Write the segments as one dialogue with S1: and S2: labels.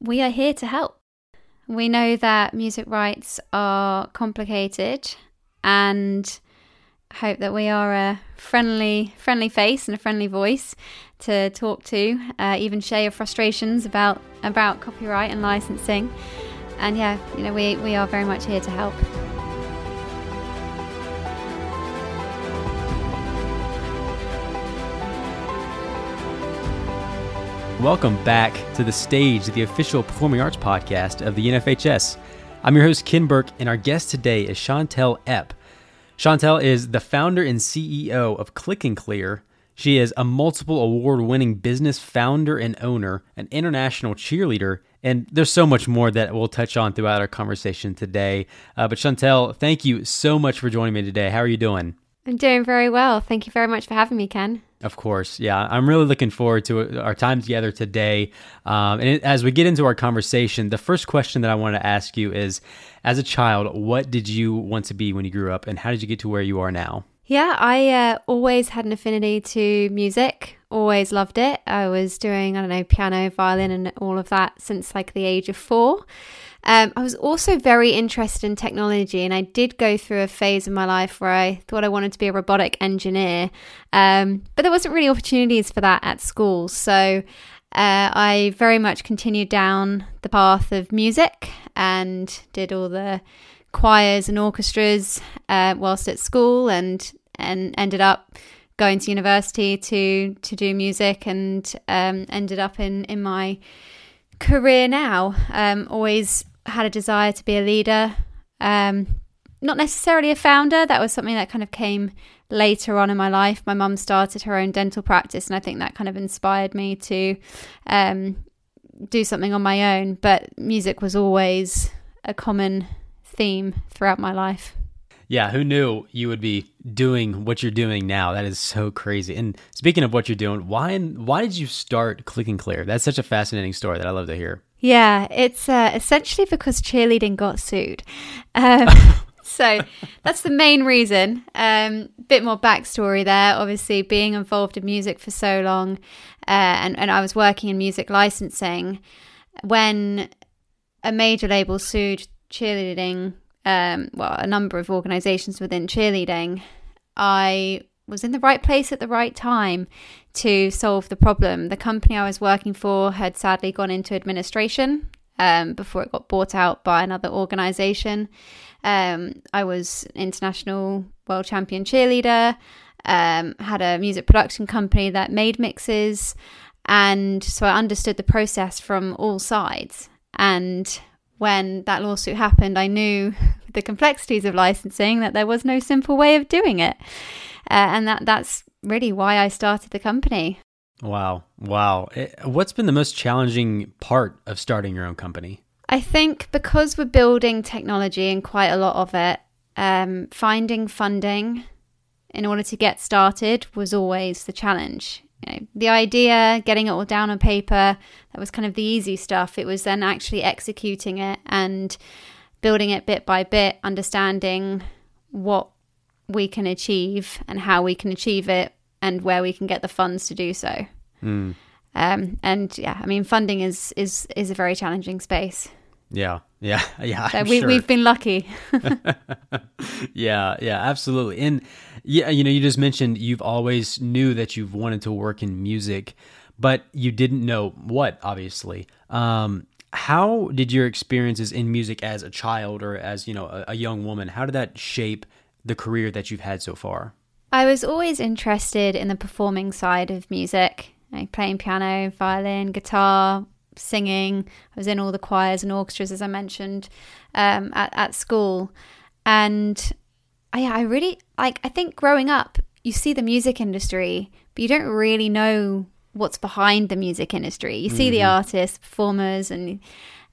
S1: we are here to help. We know that music rights are complicated and hope that we are a friendly friendly face and a friendly voice to talk to, uh, even share your frustrations about about copyright and licensing. And yeah, you know, we, we are very much here to help.
S2: Welcome back to the stage, the official performing arts podcast of the NFHS. I'm your host, Ken Burke, and our guest today is Chantal Epp. Chantal is the founder and CEO of ClicknClear. She is a multiple award winning business founder and owner, an international cheerleader, and there's so much more that we'll touch on throughout our conversation today. Uh, but Chantal, thank you so much for joining me today. How are you doing?
S1: I'm doing very well. Thank you very much for having me, Ken.
S2: Of course, yeah. I'm really looking forward to our time together today. Um, and as we get into our conversation, the first question that I want to ask you is As a child, what did you want to be when you grew up, and how did you get to where you are now?
S1: Yeah, I uh, always had an affinity to music, always loved it. I was doing, I don't know, piano, violin, and all of that since like the age of four. Um, I was also very interested in technology, and I did go through a phase in my life where I thought I wanted to be a robotic engineer, um, but there wasn't really opportunities for that at school. So uh, I very much continued down the path of music and did all the choirs and orchestras uh, whilst at school, and and ended up going to university to to do music, and um, ended up in in my career now. Um, always had a desire to be a leader. Um, not necessarily a founder. That was something that kind of came later on in my life. My mum started her own dental practice, and I think that kind of inspired me to um, do something on my own. But music was always a common theme throughout my life.
S2: Yeah, who knew you would be doing what you're doing now? That is so crazy. And speaking of what you're doing, why why did you start ClicknClear? That's such a fascinating story that I love to hear.
S1: Yeah, it's uh, essentially because cheerleading got sued. Um, so that's the main reason. Um, bit more backstory there. Obviously, being involved in music for so long, uh, and and I was working in music licensing when a major label sued cheerleading. Um, well, a number of organisations within cheerleading. I was in the right place at the right time to solve the problem. The company I was working for had sadly gone into administration um, before it got bought out by another organization. Um, I was international world champion cheerleader, um, had a music production company that made mixes, and so I understood the process from all sides. And when that lawsuit happened, I knew the complexities of licensing that there was no simple way of doing it. Uh, and that that's really why I started the company.
S2: Wow. Wow. Eh, what's been the most challenging part of starting your own company?
S1: I think because we're building technology and quite a lot of it, um, finding funding in order to get started was always the challenge. You know, the idea, getting it all down on paper, that was kind of the easy stuff. It was then actually executing it and building it bit by bit, understanding what we can achieve and how we can achieve it and where we can get the funds to do so. Mm. Um, and yeah, I mean, funding is is is a very challenging space.
S2: Yeah, yeah, yeah.
S1: So we sure. we've been lucky.
S2: yeah, yeah, absolutely. And yeah, you know, you just mentioned you've always knew that you've wanted to work in music, but you didn't know what. Obviously, um, how did your experiences in music as a child or as you know a, a young woman? How did that shape the career that you've had so far?
S1: I was always interested in the performing side of music, like playing piano, violin, guitar, singing. I was in all the choirs and orchestras, as I mentioned, um, at, at school. And I, I really like, I think growing up, you see the music industry, but you don't really know what's behind the music industry. You see mm-hmm. the artists, performers, and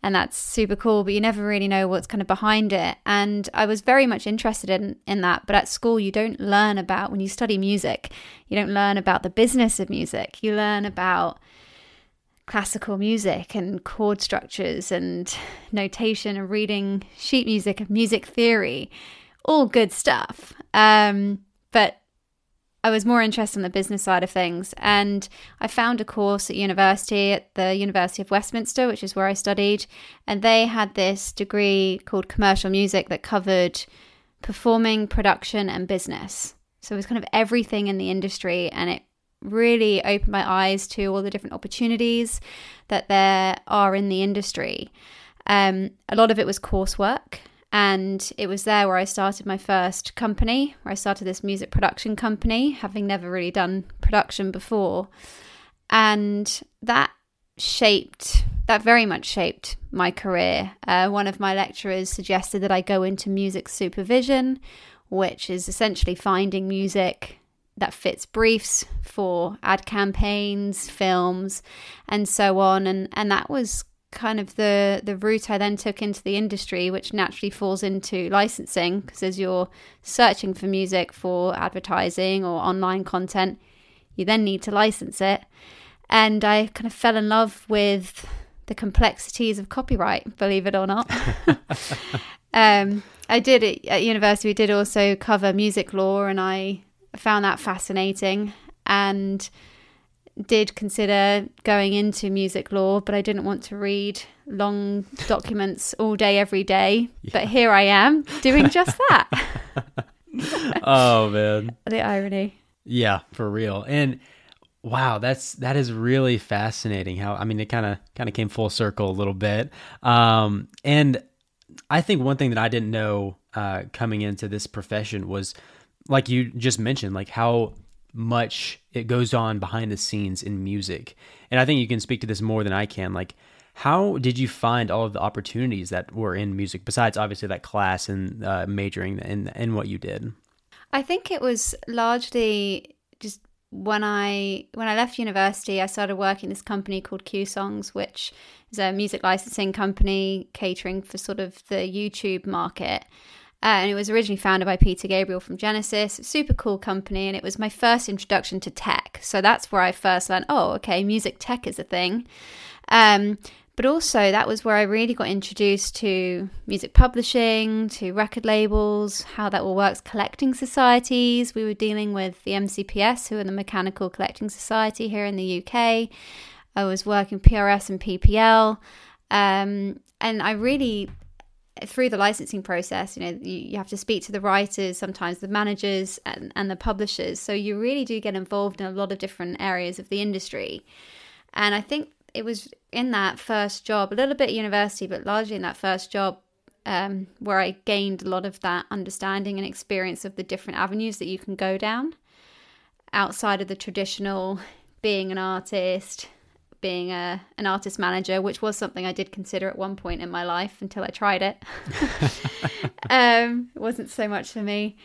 S1: and that's super cool but you never really know what's kind of behind it and i was very much interested in in that but at school you don't learn about when you study music you don't learn about the business of music you learn about classical music and chord structures and notation and reading sheet music and music theory all good stuff um, but I was more interested in the business side of things. And I found a course at university, at the University of Westminster, which is where I studied. And they had this degree called commercial music that covered performing, production, and business. So it was kind of everything in the industry. And it really opened my eyes to all the different opportunities that there are in the industry. Um, a lot of it was coursework. And it was there where I started my first company, where I started this music production company, having never really done production before. And that shaped, that very much shaped my career. Uh, one of my lecturers suggested that I go into music supervision, which is essentially finding music that fits briefs for ad campaigns, films, and so on. And, and that was kind of the the route I then took into the industry, which naturally falls into licensing because as you're searching for music for advertising or online content, you then need to license it. And I kind of fell in love with the complexities of copyright, believe it or not. um, I did it at university. We did also cover music law, and I found that fascinating. And did consider going into music law, but I didn't want to read long documents all day, every day. Yeah. But here I am doing just that.
S2: oh, man.
S1: The irony.
S2: Yeah, for real. And wow, that's that is really fascinating how I mean it kind of kind of came full circle a little bit. Um and I think one thing that I didn't know uh coming into this profession was like you just mentioned like how much it goes on behind the scenes in music. And I think you can speak to this more than I can. Like, how did you find all of the opportunities that were in music besides obviously that class and uh, majoring in in what you did?
S1: I think it was largely just when I when I left university, I started working this company called CueSongs, which is a music licensing company catering for sort of the YouTube market. Uh, and it was originally founded by Peter Gabriel from Genesis. Super cool company, and it was my first introduction to tech. So that's where I first learned, oh, okay, music tech is a thing. Um, but also, that was where I really got introduced to music publishing, to record labels, how that all works, collecting societies. We were dealing with the MCPS, who are the Mechanical Collecting Society here in the UK. I was working PRS and PPL. Um, and I really through the licensing process, you know, you, you, have to speak to the writers, sometimes the managers and, and the publishers. So you really do get involved in a lot of different areas of the industry. And I think it was in that first job, a little bit university, but largely in that first job, um, where I gained a lot of that understanding and experience of the different avenues that you can go down outside of the traditional being an artist, being a an artist manager, which was something I did consider at one point in my life until I tried it. um, it wasn't so much for me,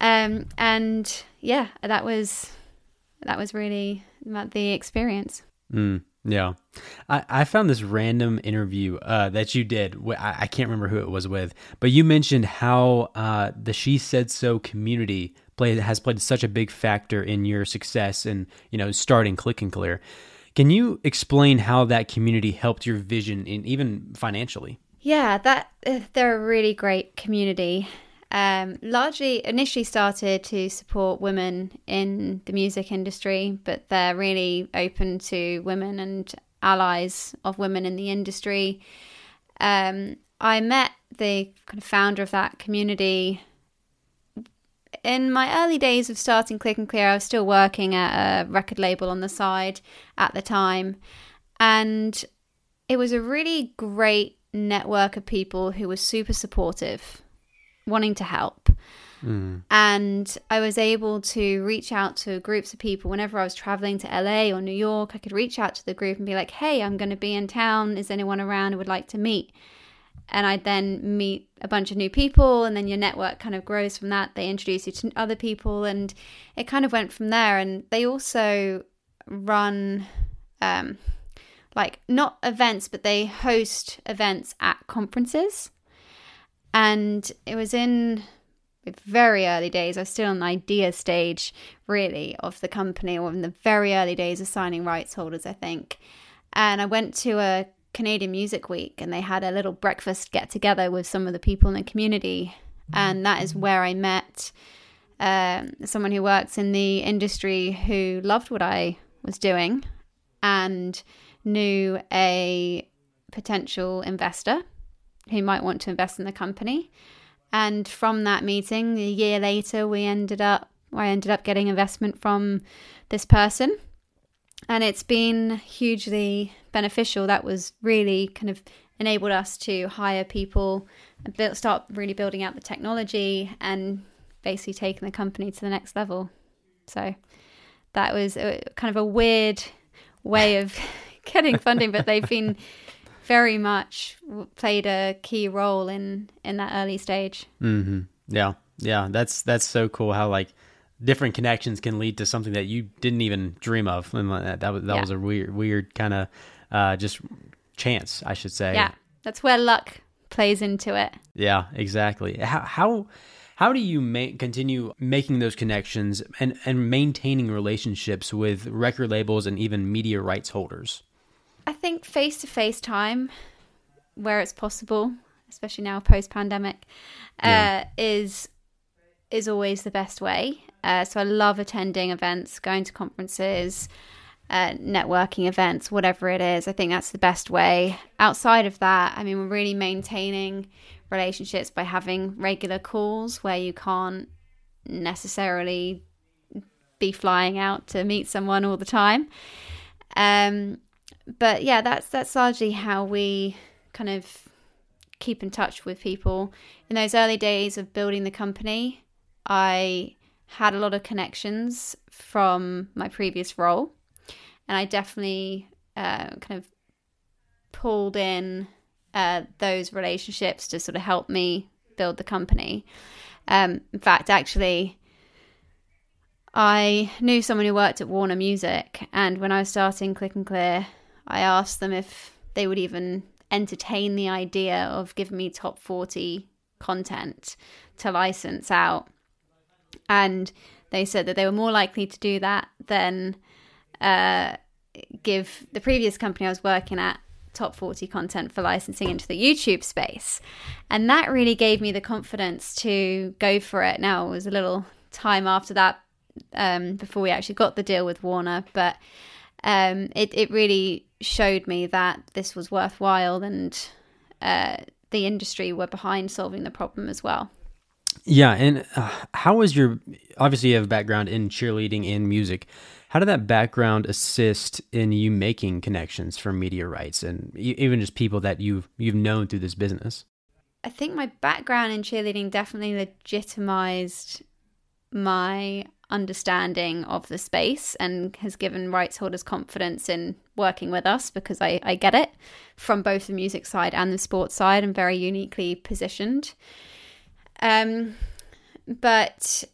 S1: um, and yeah, that was that was really the experience.
S2: Mm, yeah, I, I found this random interview uh, that you did. I, I can't remember who it was with, but you mentioned how uh, the She Said So community play has played such a big factor in your success and you know starting ClicknClear. Can you explain how that community helped your vision, in even financially?
S1: Yeah, that uh, they're a really great community. Um, largely, initially started to support women in the music industry, but they're really open to women and allies of women in the industry. Um, I met the kind of founder of that community in my early days of starting ClicknClear, I was still working at a record label on the side at the time. And it was a really great network of people who were super supportive, wanting to help. Mm. And I was able to reach out to groups of people whenever I was traveling to LA or New York. I could reach out to the group and be like, hey, I'm going to be in town. Is anyone around who would like to meet? And I'd then meet a bunch of new people, and then your network kind of grows from that. They introduce you to other people, and it kind of went from there. And they also run, um, like not events, but they host events at conferences. And it was in very early days. I was still in the idea stage, really, of the company, or in the very early days of signing rights holders, I think. And I went to a Canadian Music Week and they had a little breakfast get together with some of the people in the community. And that is where I met um, someone who works in the industry who loved what I was doing and knew a potential investor who might want to invest in the company. And from that meeting, a year later, we ended up, I ended up getting investment from this person. And it's been hugely beneficial. That was really kind of enabled us to hire people, build, start really building out the technology, and basically taking the company to the next level. So that was a, kind of a weird way of getting funding, but they've been very much played a key role in in that early stage.
S2: Mm-hmm. Yeah, yeah, that's that's so cool. How like different connections can lead to something that you didn't even dream of, and that, that was that yeah. was a weird weird kind of uh, just chance, I should say.
S1: Yeah, that's where luck plays into it.
S2: Yeah, exactly. How how how do you ma- continue making those connections and, and maintaining relationships with record labels and even media rights holders?
S1: I think face to face time, where it's possible, especially now post pandemic, yeah. uh, is is always the best way. Uh, so I love attending events, going to conferences, uh, networking events, whatever it is. I think that's the best way. Outside of that, I mean, we're really maintaining relationships by having regular calls where you can't necessarily be flying out to meet someone all the time. Um, but yeah, that's that's largely how we kind of keep in touch with people. In those early days of building the company, I had a lot of connections from my previous role, and I definitely uh, kind of pulled in uh, those relationships to sort of help me build the company. Um, in fact, actually, I knew someone who worked at Warner Music, and when I was starting ClicknClear, I asked them if they would even entertain the idea of giving me top 40 content to license out. And they said that they were more likely to do that than uh, give the previous company I was working at top 40 content for licensing into the YouTube space. And that really gave me the confidence to go for it. Now, it was a little time after that um, before we actually got the deal with Warner, but um, it, it really showed me that this was worthwhile and uh, the industry were behind solving the problem as well.
S2: Yeah. And uh, how was your, obviously, you have a background in cheerleading and music. How did that background assist in you making connections for media rights and even just people that you've you've known through this business?
S1: I think my background in cheerleading definitely legitimized my understanding of the space and has given rights holders confidence in working with us because I, I get it from both the music side and the sports side. I'm very uniquely positioned. Um, but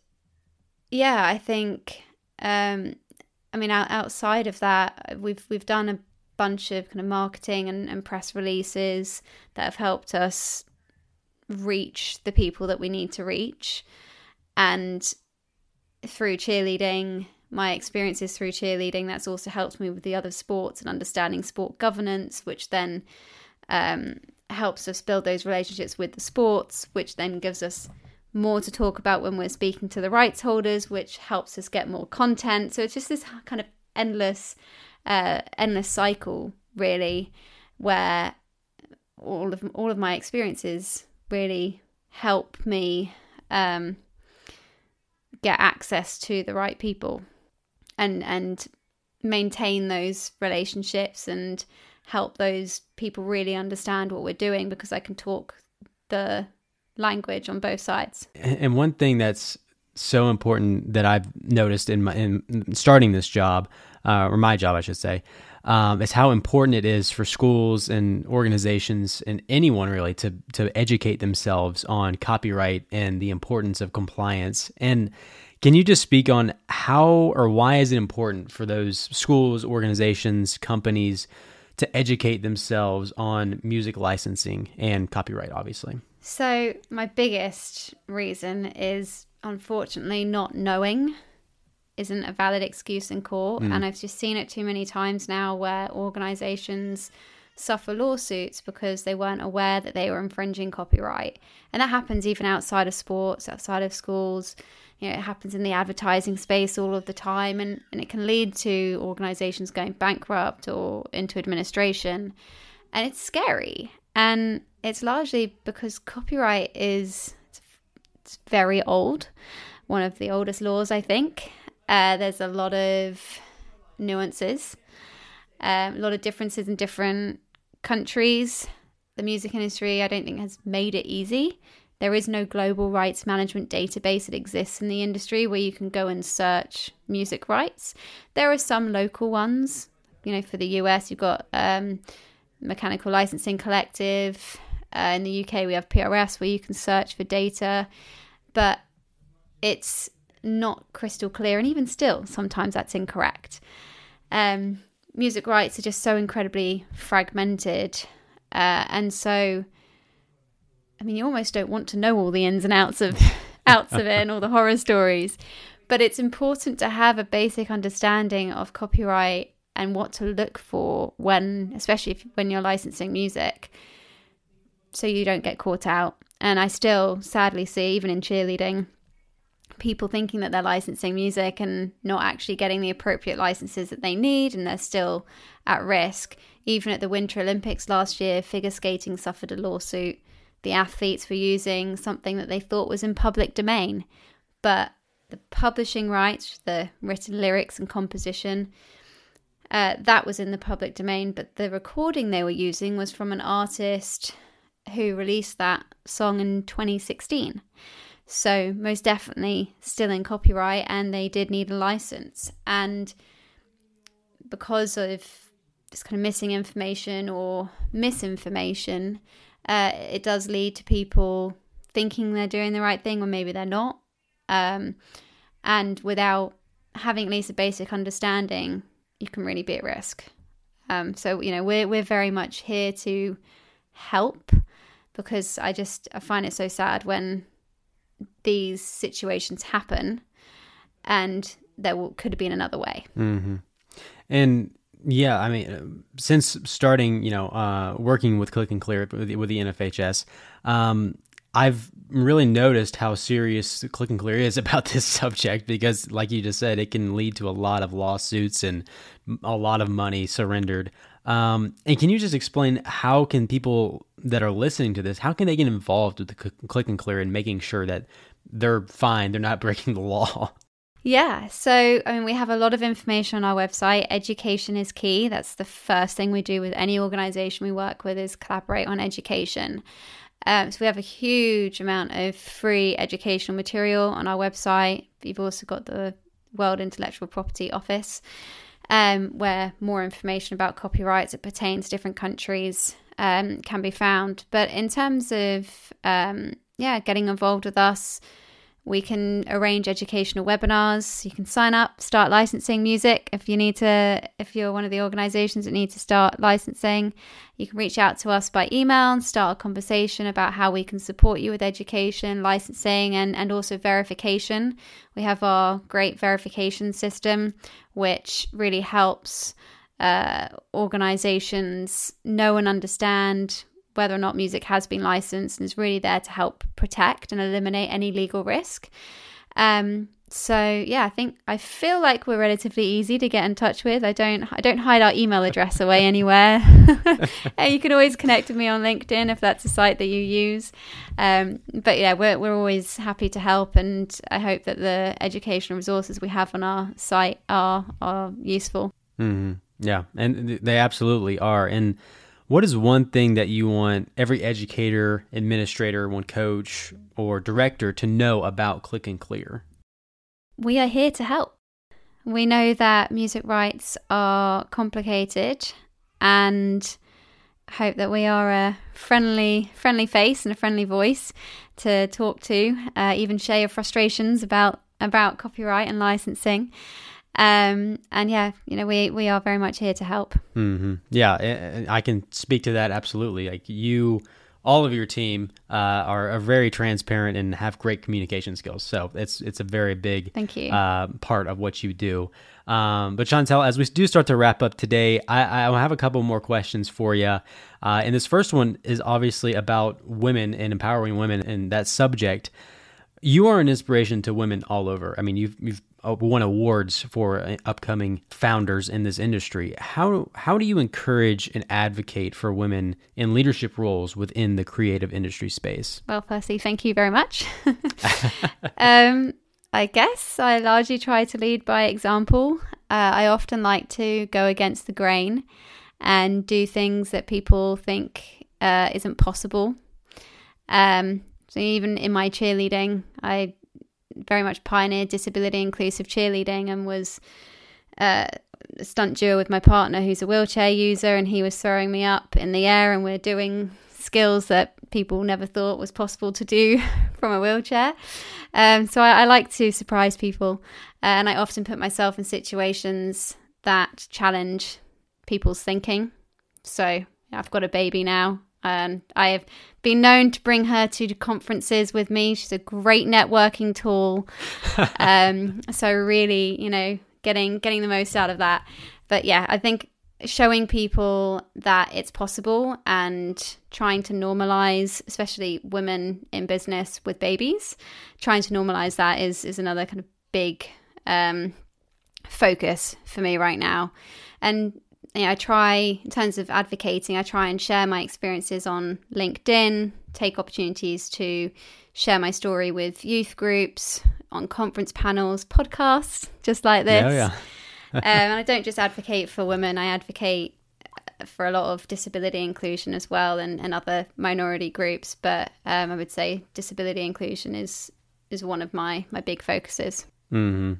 S1: yeah, I think um, I mean, outside of that, we've we've done a bunch of kind of marketing and, and press releases that have helped us reach the people that we need to reach, and through cheerleading, my experiences through cheerleading, that's also helped me with the other sports and understanding sport governance, which then um, helps us build those relationships with the sports, which then gives us more to talk about when we're speaking to the rights holders, which helps us get more content. So it's just this kind of endless, uh, endless cycle, really, where all of all of my experiences really help me um, get access to the right people and and maintain those relationships and help those people really understand what we're doing because I can talk the language on both sides.
S2: And one thing that's so important that I've noticed in my in starting this job, uh, or my job, I should say, um, is how important it is for schools and organizations and anyone really to to educate themselves on copyright and the importance of compliance. And can you just speak on how or why is it important for those schools, organizations, companies to educate themselves on music licensing and copyright, obviously?
S1: So, my biggest reason is unfortunately not knowing isn't a valid excuse in court. Mm. And I've just seen it too many times now where organizations suffer lawsuits because they weren't aware that they were infringing copyright. And that happens even outside of sports, outside of schools. You know, it happens in the advertising space all of the time, and, and it can lead to organizations going bankrupt or into administration. And it's scary. And it's largely because copyright is it's very old, one of the oldest laws, I think. Uh, there's a lot of nuances, um, a lot of differences in different countries. The music industry, I don't think, has made it easy. There is no global rights management database that exists in the industry where you can go and search music rights. There are some local ones. You know, for the US, you've got um, Mechanical Licensing Collective. Uh, in the UK, we have PRS where you can search for data, but it's not crystal clear. And even still, sometimes that's incorrect. Um, music rights are just so incredibly fragmented. Uh, and so, I mean, you almost don't want to know all the ins and outs of outs of it and all the horror stories. But it's important to have a basic understanding of copyright and what to look for when, especially if, when you're licensing music, so you don't get caught out. And I still sadly see, even in cheerleading, people thinking that they're licensing music and not actually getting the appropriate licenses that they need, and they're still at risk. Even at the Winter Olympics last year, figure skating suffered a lawsuit. The athletes were using something that they thought was in public domain, but the publishing rights, the written lyrics and composition, uh, that was in the public domain. But the recording they were using was from an artist who released that song in 2016. So, most definitely still in copyright, and they did need a license. And because of this kind of missing information or misinformation, uh, it does lead to people thinking they're doing the right thing, or maybe they're not. Um, and without having at least a basic understanding, you can really be at risk. Um, so you know, we're we're very much here to help because I just I find it so sad when these situations happen and there could have been another way.
S2: Mm-hmm. And yeah, I mean, since starting, you know, uh, working with ClicknClear with the, with the NFHS, um, I've really noticed how serious ClicknClear is about this subject because, like you just said, it can lead to a lot of lawsuits and a lot of money surrendered. Um, and can you just explain how can people that are listening to this, how can they get involved with the ClicknClear and making sure that they're fine, they're not breaking the law?
S1: Yeah, so I mean, we have a lot of information on our website. Education is key. That's the first thing we do with any organization we work with is collaborate on education. Um, so we have a huge amount of free educational material on our website. We've also got the World Intellectual Property Office, um, where more information about copyrights it pertains to different countries um, can be found. But in terms of um, yeah, getting involved with us, we can arrange educational webinars. You can sign up, start licensing music if you need to. If you're one of the organizations that need to start licensing, you can reach out to us by email and start a conversation about how we can support you with education, licensing, and, and also verification. We have our great verification system, which really helps uh, organizations know and understand whether or not music has been licensed and is really there to help protect and eliminate any legal risk. Um, so yeah, I think I feel like we're relatively easy to get in touch with. I don't I don't hide our email address away anywhere. you can always connect with me on LinkedIn if that's a site that you use. Um, but yeah, we're we're always happy to help, and I hope that the educational resources we have on our site are are useful.
S2: Mm-hmm. Yeah, and they absolutely are. And what is one thing that you want every educator, administrator, one coach, or director to know about ClicknClear?
S1: We are here to help. We know that music rights are complicated and hope that we are a friendly friendly face and a friendly voice to talk to, uh, even share your frustrations about about copyright and licensing. Um, and yeah, you know, we we are very much here to help.
S2: Mm-hmm. Yeah, I can speak to that absolutely. Like you all of your team uh, are, are, very transparent and have great communication skills. So it's it's a very big
S1: thank you
S2: uh, part of what you do. Um, but Chantal, as we do start to wrap up today, I, I have a couple more questions for you. Uh, and this first one is obviously about women and empowering women and that subject. You are an inspiration to women all over. I mean, you've you've won awards for uh, upcoming founders in this industry. How how do you encourage and advocate for women in leadership roles within the creative industry space?
S1: Well, firstly, thank you very much. um, I guess I largely try to lead by example. Uh, I often like to go against the grain and do things that people think uh, isn't possible. Um, so even in my cheerleading, I very much pioneered disability inclusive cheerleading and was uh, a stunt duo with my partner who's a wheelchair user and he was throwing me up in the air and we're doing skills that people never thought was possible to do from a wheelchair. Um, so I, I, like to surprise people uh, and I often put myself in situations that challenge people's thinking. So I've got a baby now and I have been known to bring her to conferences with me. She's a great networking tool. um, so really, you know, getting getting the most out of that. But yeah, I think showing people that it's possible and trying to normalize especially women in business with babies trying to normalize that is is another kind of big um, focus for me right now and I try, in terms of advocating, I try and share my experiences on LinkedIn, take opportunities to share my story with youth groups, on conference panels, podcasts, just like this.
S2: Yeah, yeah.
S1: um, and I don't just advocate for women, I advocate for a lot of disability inclusion as well and, and other minority groups. But um, I would say disability inclusion is is one of my, my big focuses.
S2: Mm-hmm.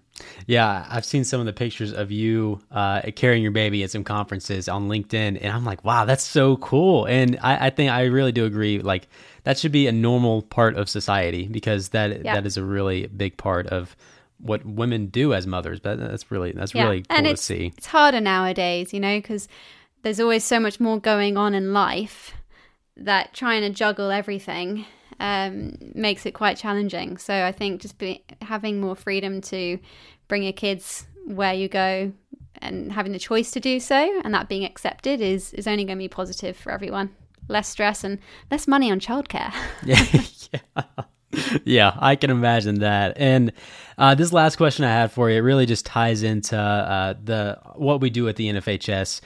S2: Yeah, I've seen some of the pictures of you uh, carrying your baby at some conferences on LinkedIn, and I'm like, wow, that's so cool. And I, I, think I really do agree. Like that should be a normal part of society because that yeah. that is a really big part of what women do as mothers. But that's really that's yeah. really cool
S1: and
S2: to see.
S1: It's harder nowadays, you know, because there's always so much more going on in life that trying to juggle everything um, makes it quite challenging. So I think just be, having more freedom to bring your kids where you go and having the choice to do so and that being accepted is is only going to be positive for everyone. Less stress and less money on childcare.
S2: yeah. yeah. yeah, I can imagine that. And uh, this last question I had for you, it really just ties into uh, the what we do at the NFHS.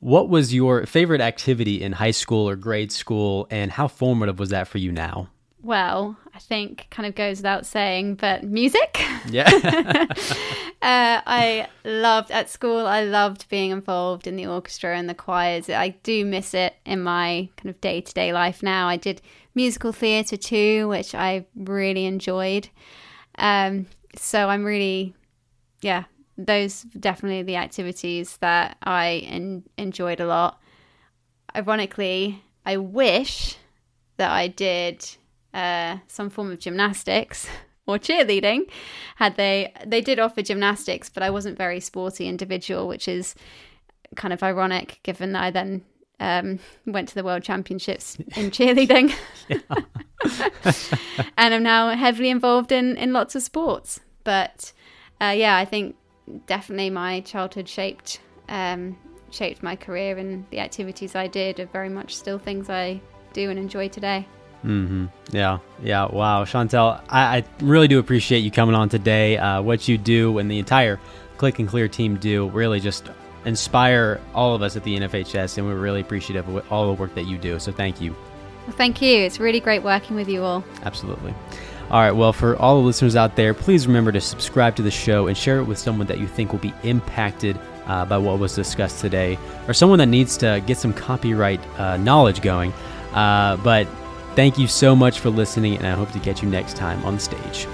S2: What was your favorite activity in high school or grade school, and how formative was that for you now?
S1: Well, I think kind of goes without saying, but music.
S2: Yeah. uh,
S1: I loved at school, I loved being involved in the orchestra and the choirs. I do miss it in my kind of day to day life now. I did musical theatre too, which I really enjoyed. Um, so I'm really, yeah, those definitely the activities that I en- enjoyed a lot. Ironically, I wish that I did uh, some form of gymnastics or cheerleading. Had they they did offer gymnastics but i wasn't very sporty individual which is kind of ironic given that i then um, went to the world championships in cheerleading. And i'm now heavily involved in in lots of sports. But uh, yeah i think definitely my childhood shaped um, shaped my career and the activities i did are very much still things i do and enjoy today
S2: Mm-hmm. Yeah. Yeah. Wow. Chantal, I, I, really do appreciate you coming on today. Uh, what you do and the entire ClicknClear team do really just inspire all of us at the NFHS, and we're really appreciative of all the work that you do. So thank you.
S1: Well, thank you. It's really great working with you all.
S2: Absolutely. All right. Well, for all the listeners out there, please remember to subscribe to the show and share it with someone that you think will be impacted uh, by what was discussed today, or someone that needs to get some copyright uh, knowledge going. Uh, but Thank you so much for listening, and I hope to catch you next time on stage.